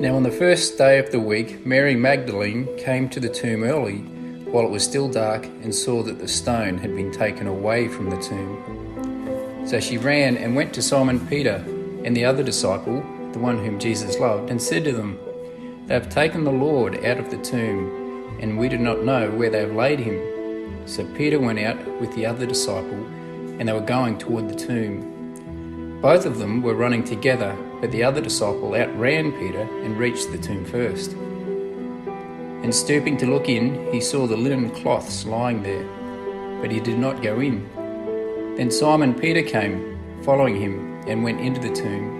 Now, on the first day of the week, Mary Magdalene came to the tomb early while it was still dark and saw that the stone had been taken away from the tomb. So she ran and went to Simon Peter and the other disciple, the one whom Jesus loved, and said to them, They have taken the Lord out of the tomb, and we do not know where they have laid him. So Peter went out with the other disciple, and they were going toward the tomb. Both of them were running together but the other disciple outran Peter and reached the tomb first. And stooping to look in, he saw the linen cloths lying there, but he did not go in. Then Simon Peter came, following him, and went into the tomb.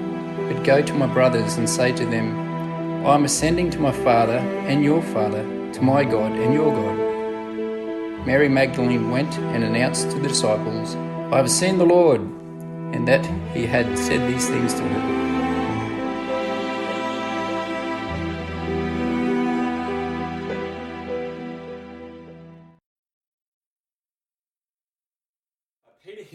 but go to my brothers and say to them, I am ascending to my Father and your Father, to my God and your God. Mary Magdalene went and announced to the disciples, I have seen the Lord, and that he had said these things to her.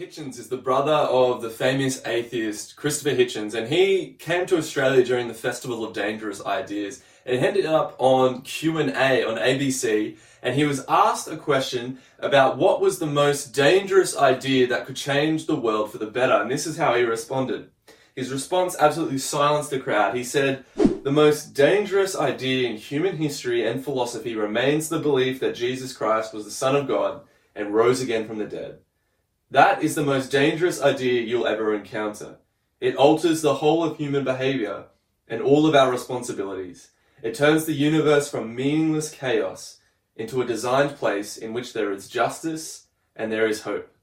Hitchens is the brother of the famous atheist Christopher Hitchens, and he came to Australia during the Festival of Dangerous Ideas and ended up on Q&A on ABC and he was asked a question about what was the most dangerous idea that could change the world for the better and this is how he responded. His response absolutely silenced the crowd. He said, The most dangerous idea in human history and philosophy remains the belief that Jesus Christ was the Son of God and rose again from the dead. That is the most dangerous idea you'll ever encounter. It alters the whole of human behavior and all of our responsibilities. It turns the universe from meaningless chaos into a designed place in which there is justice and there is hope.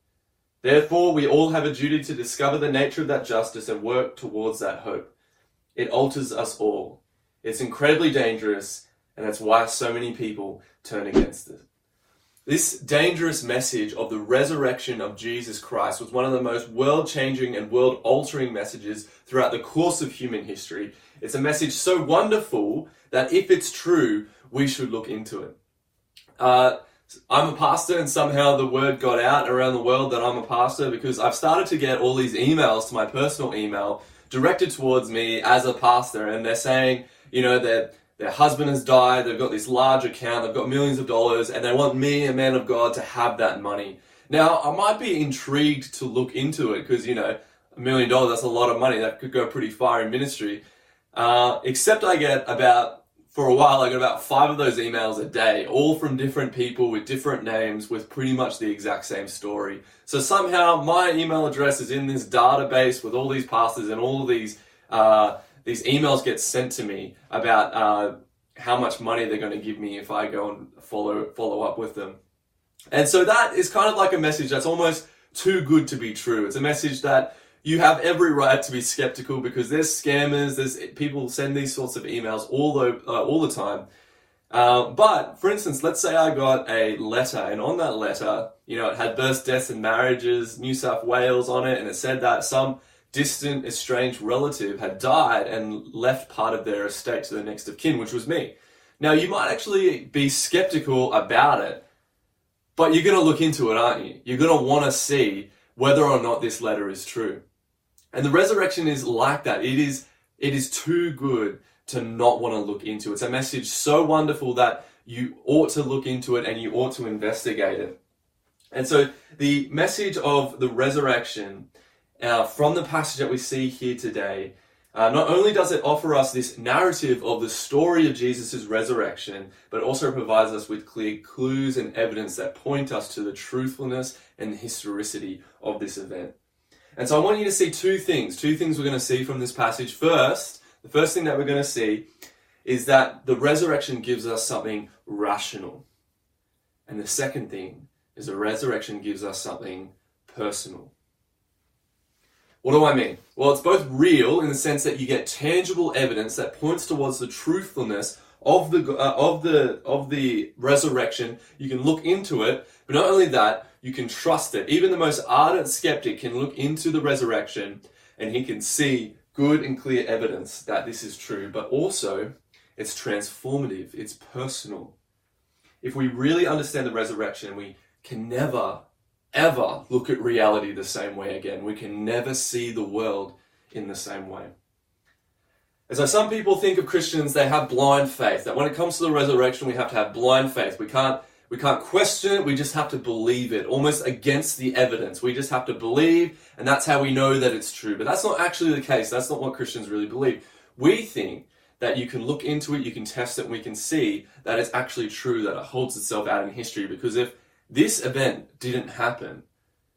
Therefore, we all have a duty to discover the nature of that justice and work towards that hope. It alters us all. It's incredibly dangerous, and that's why so many people turn against it. This dangerous message of the resurrection of Jesus Christ was one of the most world changing and world altering messages throughout the course of human history. It's a message so wonderful that if it's true, we should look into it. Uh, I'm a pastor, and somehow the word got out around the world that I'm a pastor because I've started to get all these emails to my personal email directed towards me as a pastor, and they're saying, you know, that their husband has died, they've got this large account, they've got millions of dollars, and they want me, a man of God, to have that money. Now, I might be intrigued to look into it because, you know, a million dollars, that's a lot of money. That could go pretty far in ministry. Uh, except I get about, for a while, I got about five of those emails a day, all from different people with different names with pretty much the exact same story. So somehow my email address is in this database with all these pastors and all these uh, these emails get sent to me about uh, how much money they're going to give me if I go and follow follow up with them. And so that is kind of like a message that's almost too good to be true. It's a message that you have every right to be skeptical because there's scammers, there's people send these sorts of emails all the uh, all the time. Uh, but for instance, let's say I got a letter, and on that letter, you know, it had births, deaths, and marriages, New South Wales on it, and it said that some distant, estranged relative had died and left part of their estate to their next of kin, which was me. Now, you might actually be skeptical about it, but you're going to look into it, aren't you? You're going to want to see whether or not this letter is true. And the resurrection is like that. It is, it is too good to not want to look into. It's a message so wonderful that you ought to look into it and you ought to investigate it. And so the message of the resurrection uh, from the passage that we see here today, uh, not only does it offer us this narrative of the story of Jesus' resurrection, but also provides us with clear clues and evidence that point us to the truthfulness and historicity of this event. And so I want you to see two things, two things we're going to see from this passage. First, the first thing that we're going to see is that the resurrection gives us something rational. And the second thing is the resurrection gives us something personal. What do I mean? Well, it's both real in the sense that you get tangible evidence that points towards the truthfulness of the uh, of the of the resurrection. You can look into it, but not only that, you can trust it. Even the most ardent skeptic can look into the resurrection and he can see good and clear evidence that this is true, but also it's transformative, it's personal. If we really understand the resurrection, we can never, ever look at reality the same way again. We can never see the world in the same way. And so some people think of Christians, they have blind faith, that when it comes to the resurrection, we have to have blind faith. We can't we can't question it, we just have to believe it, almost against the evidence. We just have to believe, and that's how we know that it's true. But that's not actually the case. That's not what Christians really believe. We think that you can look into it, you can test it, and we can see that it's actually true, that it holds itself out in history. Because if this event didn't happen,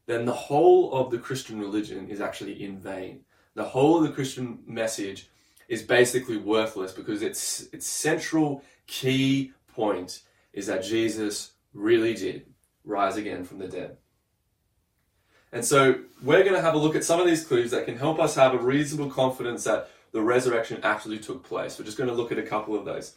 then the whole of the Christian religion is actually in vain. The whole of the Christian message is basically worthless because its its central key point is that Jesus really did rise again from the dead. And so we're going to have a look at some of these clues that can help us have a reasonable confidence that the resurrection actually took place. We're just going to look at a couple of those.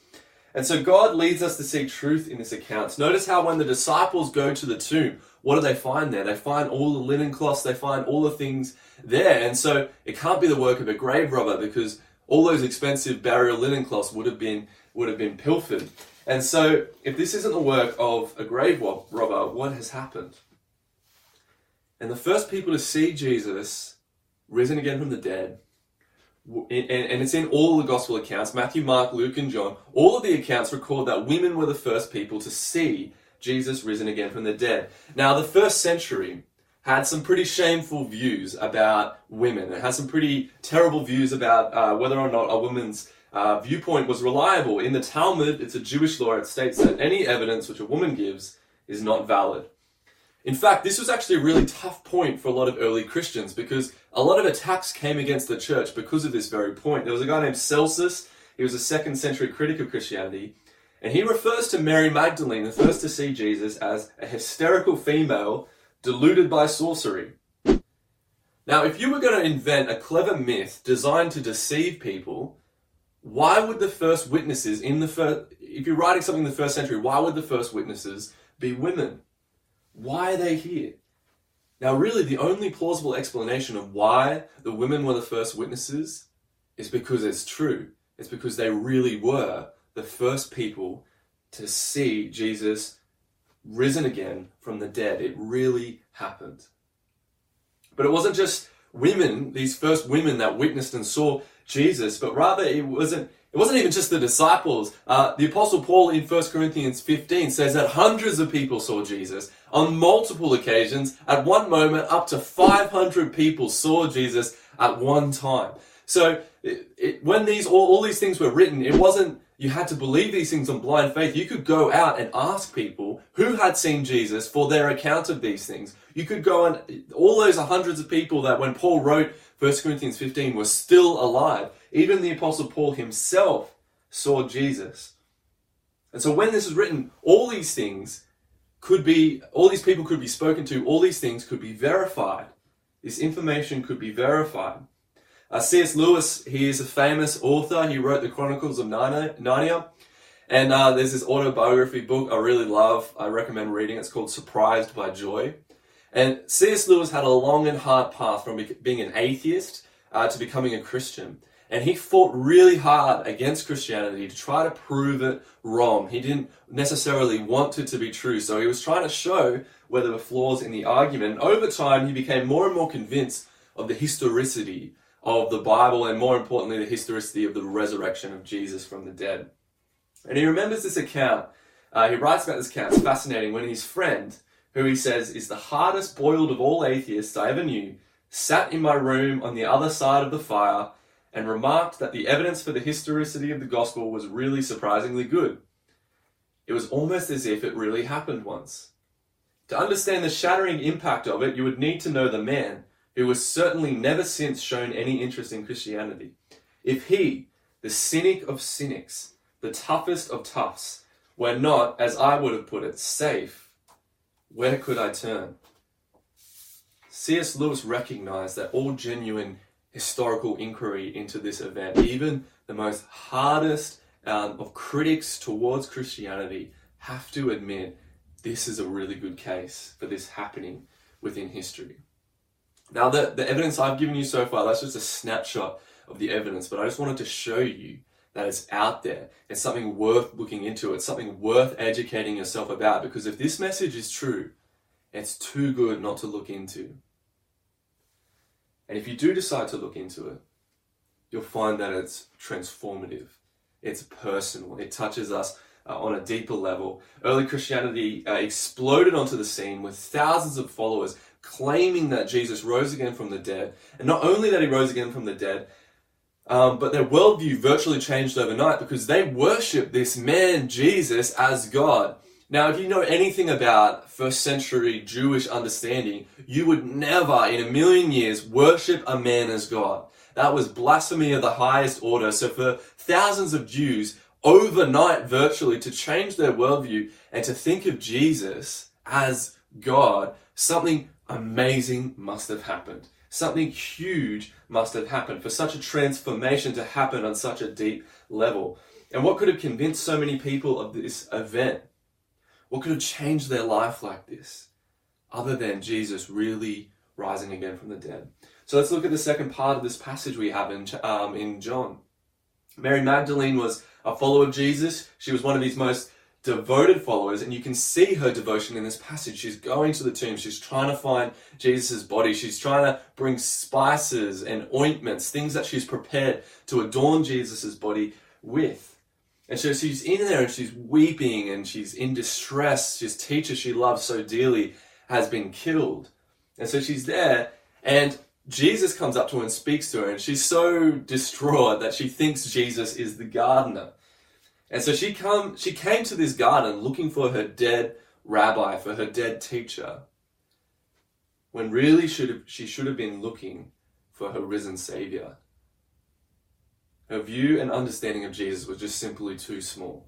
And so God leads us to see truth in this account. Notice how when the disciples go to the tomb, what do they find there? They find all the linen cloths, they find all the things there. And so it can't be the work of a grave robber because all those expensive burial linen cloths would have been would have been pilfered. And so, if this isn't the work of a grave robber, what has happened? And the first people to see Jesus risen again from the dead, and it's in all the gospel accounts Matthew, Mark, Luke, and John. All of the accounts record that women were the first people to see Jesus risen again from the dead. Now, the first century had some pretty shameful views about women. It had some pretty terrible views about uh, whether or not a woman's uh, viewpoint was reliable. In the Talmud, it's a Jewish law, it states that any evidence which a woman gives is not valid. In fact, this was actually a really tough point for a lot of early Christians because a lot of attacks came against the church because of this very point. There was a guy named Celsus, he was a second century critic of Christianity, and he refers to Mary Magdalene, the first to see Jesus, as a hysterical female deluded by sorcery. Now, if you were going to invent a clever myth designed to deceive people, why would the first witnesses in the first, if you're writing something in the first century, why would the first witnesses be women? Why are they here? Now, really, the only plausible explanation of why the women were the first witnesses is because it's true. It's because they really were the first people to see Jesus risen again from the dead. It really happened. But it wasn't just women, these first women that witnessed and saw Jesus, but rather it wasn't it wasn't even just the disciples. Uh, the Apostle Paul in 1 Corinthians 15 says that hundreds of people saw Jesus on multiple occasions. At one moment, up to 500 people saw Jesus at one time. So it, it, when these all, all these things were written, it wasn't you had to believe these things on blind faith. You could go out and ask people who had seen Jesus for their account of these things. You could go and all those hundreds of people that when Paul wrote 1 Corinthians 15 were still alive. Even the Apostle Paul himself saw Jesus. And so when this is written, all these things could be, all these people could be spoken to, all these things could be verified. This information could be verified. Uh, C.S. Lewis, he is a famous author. He wrote the Chronicles of Narnia. And uh, there's this autobiography book I really love. I recommend reading. It's called Surprised by Joy. And C.S. Lewis had a long and hard path from being an atheist uh, to becoming a Christian. And he fought really hard against Christianity to try to prove it wrong. He didn't necessarily want it to be true. So he was trying to show where there were flaws in the argument. And over time, he became more and more convinced of the historicity of the Bible and more importantly, the historicity of the resurrection of Jesus from the dead. And he remembers this account. Uh, he writes about this account. It's fascinating when his friend, who he says is the hardest boiled of all atheists I ever knew, sat in my room on the other side of the fire and remarked that the evidence for the historicity of the gospel was really surprisingly good. It was almost as if it really happened once. To understand the shattering impact of it, you would need to know the man, who has certainly never since shown any interest in Christianity. If he, the cynic of cynics, the toughest of toughs, were not, as I would have put it, safe, where could I turn? C.S. Lewis recognized that all genuine historical inquiry into this event, even the most hardest um, of critics towards Christianity, have to admit this is a really good case for this happening within history. Now, the, the evidence I've given you so far, that's just a snapshot of the evidence, but I just wanted to show you that it's out there. It's something worth looking into. It's something worth educating yourself about because if this message is true, it's too good not to look into. And if you do decide to look into it, you'll find that it's transformative, it's personal, it touches us uh, on a deeper level. Early Christianity uh, exploded onto the scene with thousands of followers claiming that Jesus rose again from the dead. And not only that he rose again from the dead, um, but their worldview virtually changed overnight because they worship this man, Jesus, as God. Now, if you know anything about first century Jewish understanding, you would never in a million years worship a man as God. That was blasphemy of the highest order. So for thousands of Jews, overnight virtually to change their worldview and to think of Jesus as God, something amazing must have happened. Something huge must have happened for such a transformation to happen on such a deep level. And what could have convinced so many people of this event? What could have changed their life like this? Other than Jesus really rising again from the dead. So let's look at the second part of this passage we have in, um, in John. Mary Magdalene was a follower of Jesus. She was one of his most devoted followers, and you can see her devotion in this passage. She's going to the tomb, she's trying to find Jesus' body, she's trying to bring spices and ointments, things that she's prepared to adorn Jesus' body with. And so she's in there and she's weeping and she's in distress. She's teacher she loves so dearly has been killed. And so she's there and Jesus comes up to her and speaks to her and she's so distraught that she thinks Jesus is the gardener. And so she come she came to this garden looking for her dead rabbi, for her dead teacher. When really should have, she should have been looking for her risen savior. Her view and understanding of Jesus was just simply too small.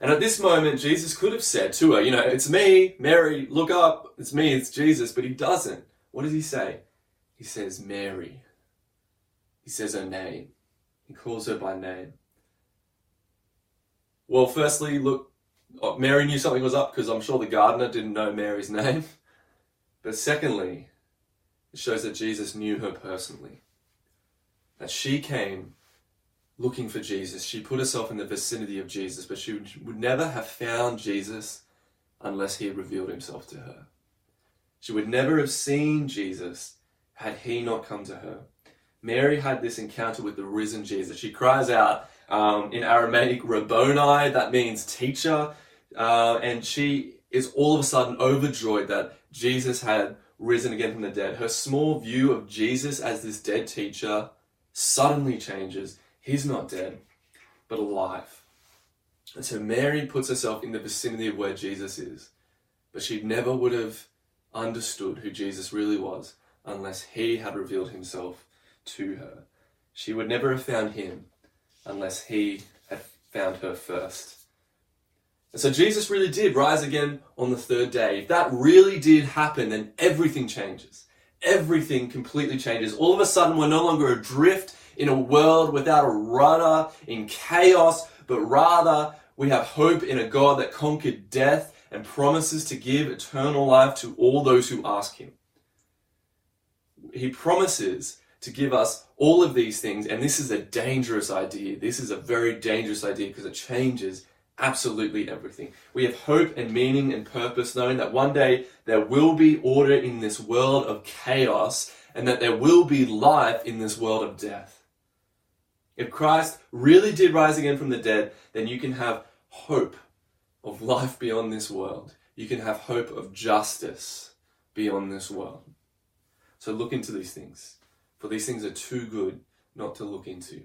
And at this moment, Jesus could have said to her, You know, it's me, Mary, look up, it's me, it's Jesus, but he doesn't. What does he say? He says, Mary. He says her name. He calls her by name. Well, firstly, look, uh, Mary knew something was up because I'm sure the gardener didn't know Mary's name. But secondly, it shows that Jesus knew her personally. That she came looking for Jesus. She put herself in the vicinity of Jesus, but she would never have found Jesus unless he had revealed himself to her. She would never have seen Jesus had he not come to her. Mary had this encounter with the risen Jesus. She cries out, um, in Aramaic, Rabboni, that means teacher. Uh, and she is all of a sudden overjoyed that Jesus had risen again from the dead. Her small view of Jesus as this dead teacher suddenly changes. He's not dead, but alive. And so Mary puts herself in the vicinity of where Jesus is, but she never would have understood who Jesus really was unless he had revealed himself to her. She would never have found him unless he had found her first. And so Jesus really did rise again on the third day. If that really did happen, then everything changes. Everything completely changes. All of a sudden, we're no longer adrift in a world without a rudder, in chaos, but rather We have hope in a God that conquered death and promises to give eternal life to all those who ask Him. He promises to give us all of these things, and this is a dangerous idea. This is a very dangerous idea because it changes absolutely everything. We have hope and meaning and purpose, knowing that one day there will be order in this world of chaos and that there will be life in this world of death. If Christ really did rise again from the dead, then you can have hope of life beyond this world. You can have hope of justice beyond this world. So look into these things, for these things are too good not to look into.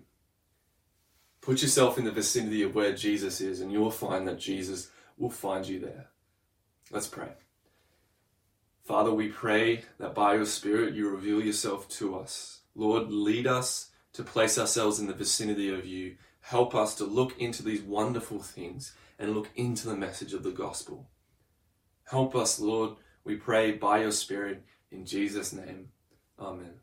Put yourself in the vicinity of where Jesus is, and you'll find that Jesus will find you there. Let's pray. Father, we pray that by your Spirit you reveal yourself to us. Lord, lead us to place ourselves in the vicinity of you. Help us to look into these wonderful things and look into the message of the gospel. Help us, Lord, we pray by your Spirit in Jesus' name. Amen.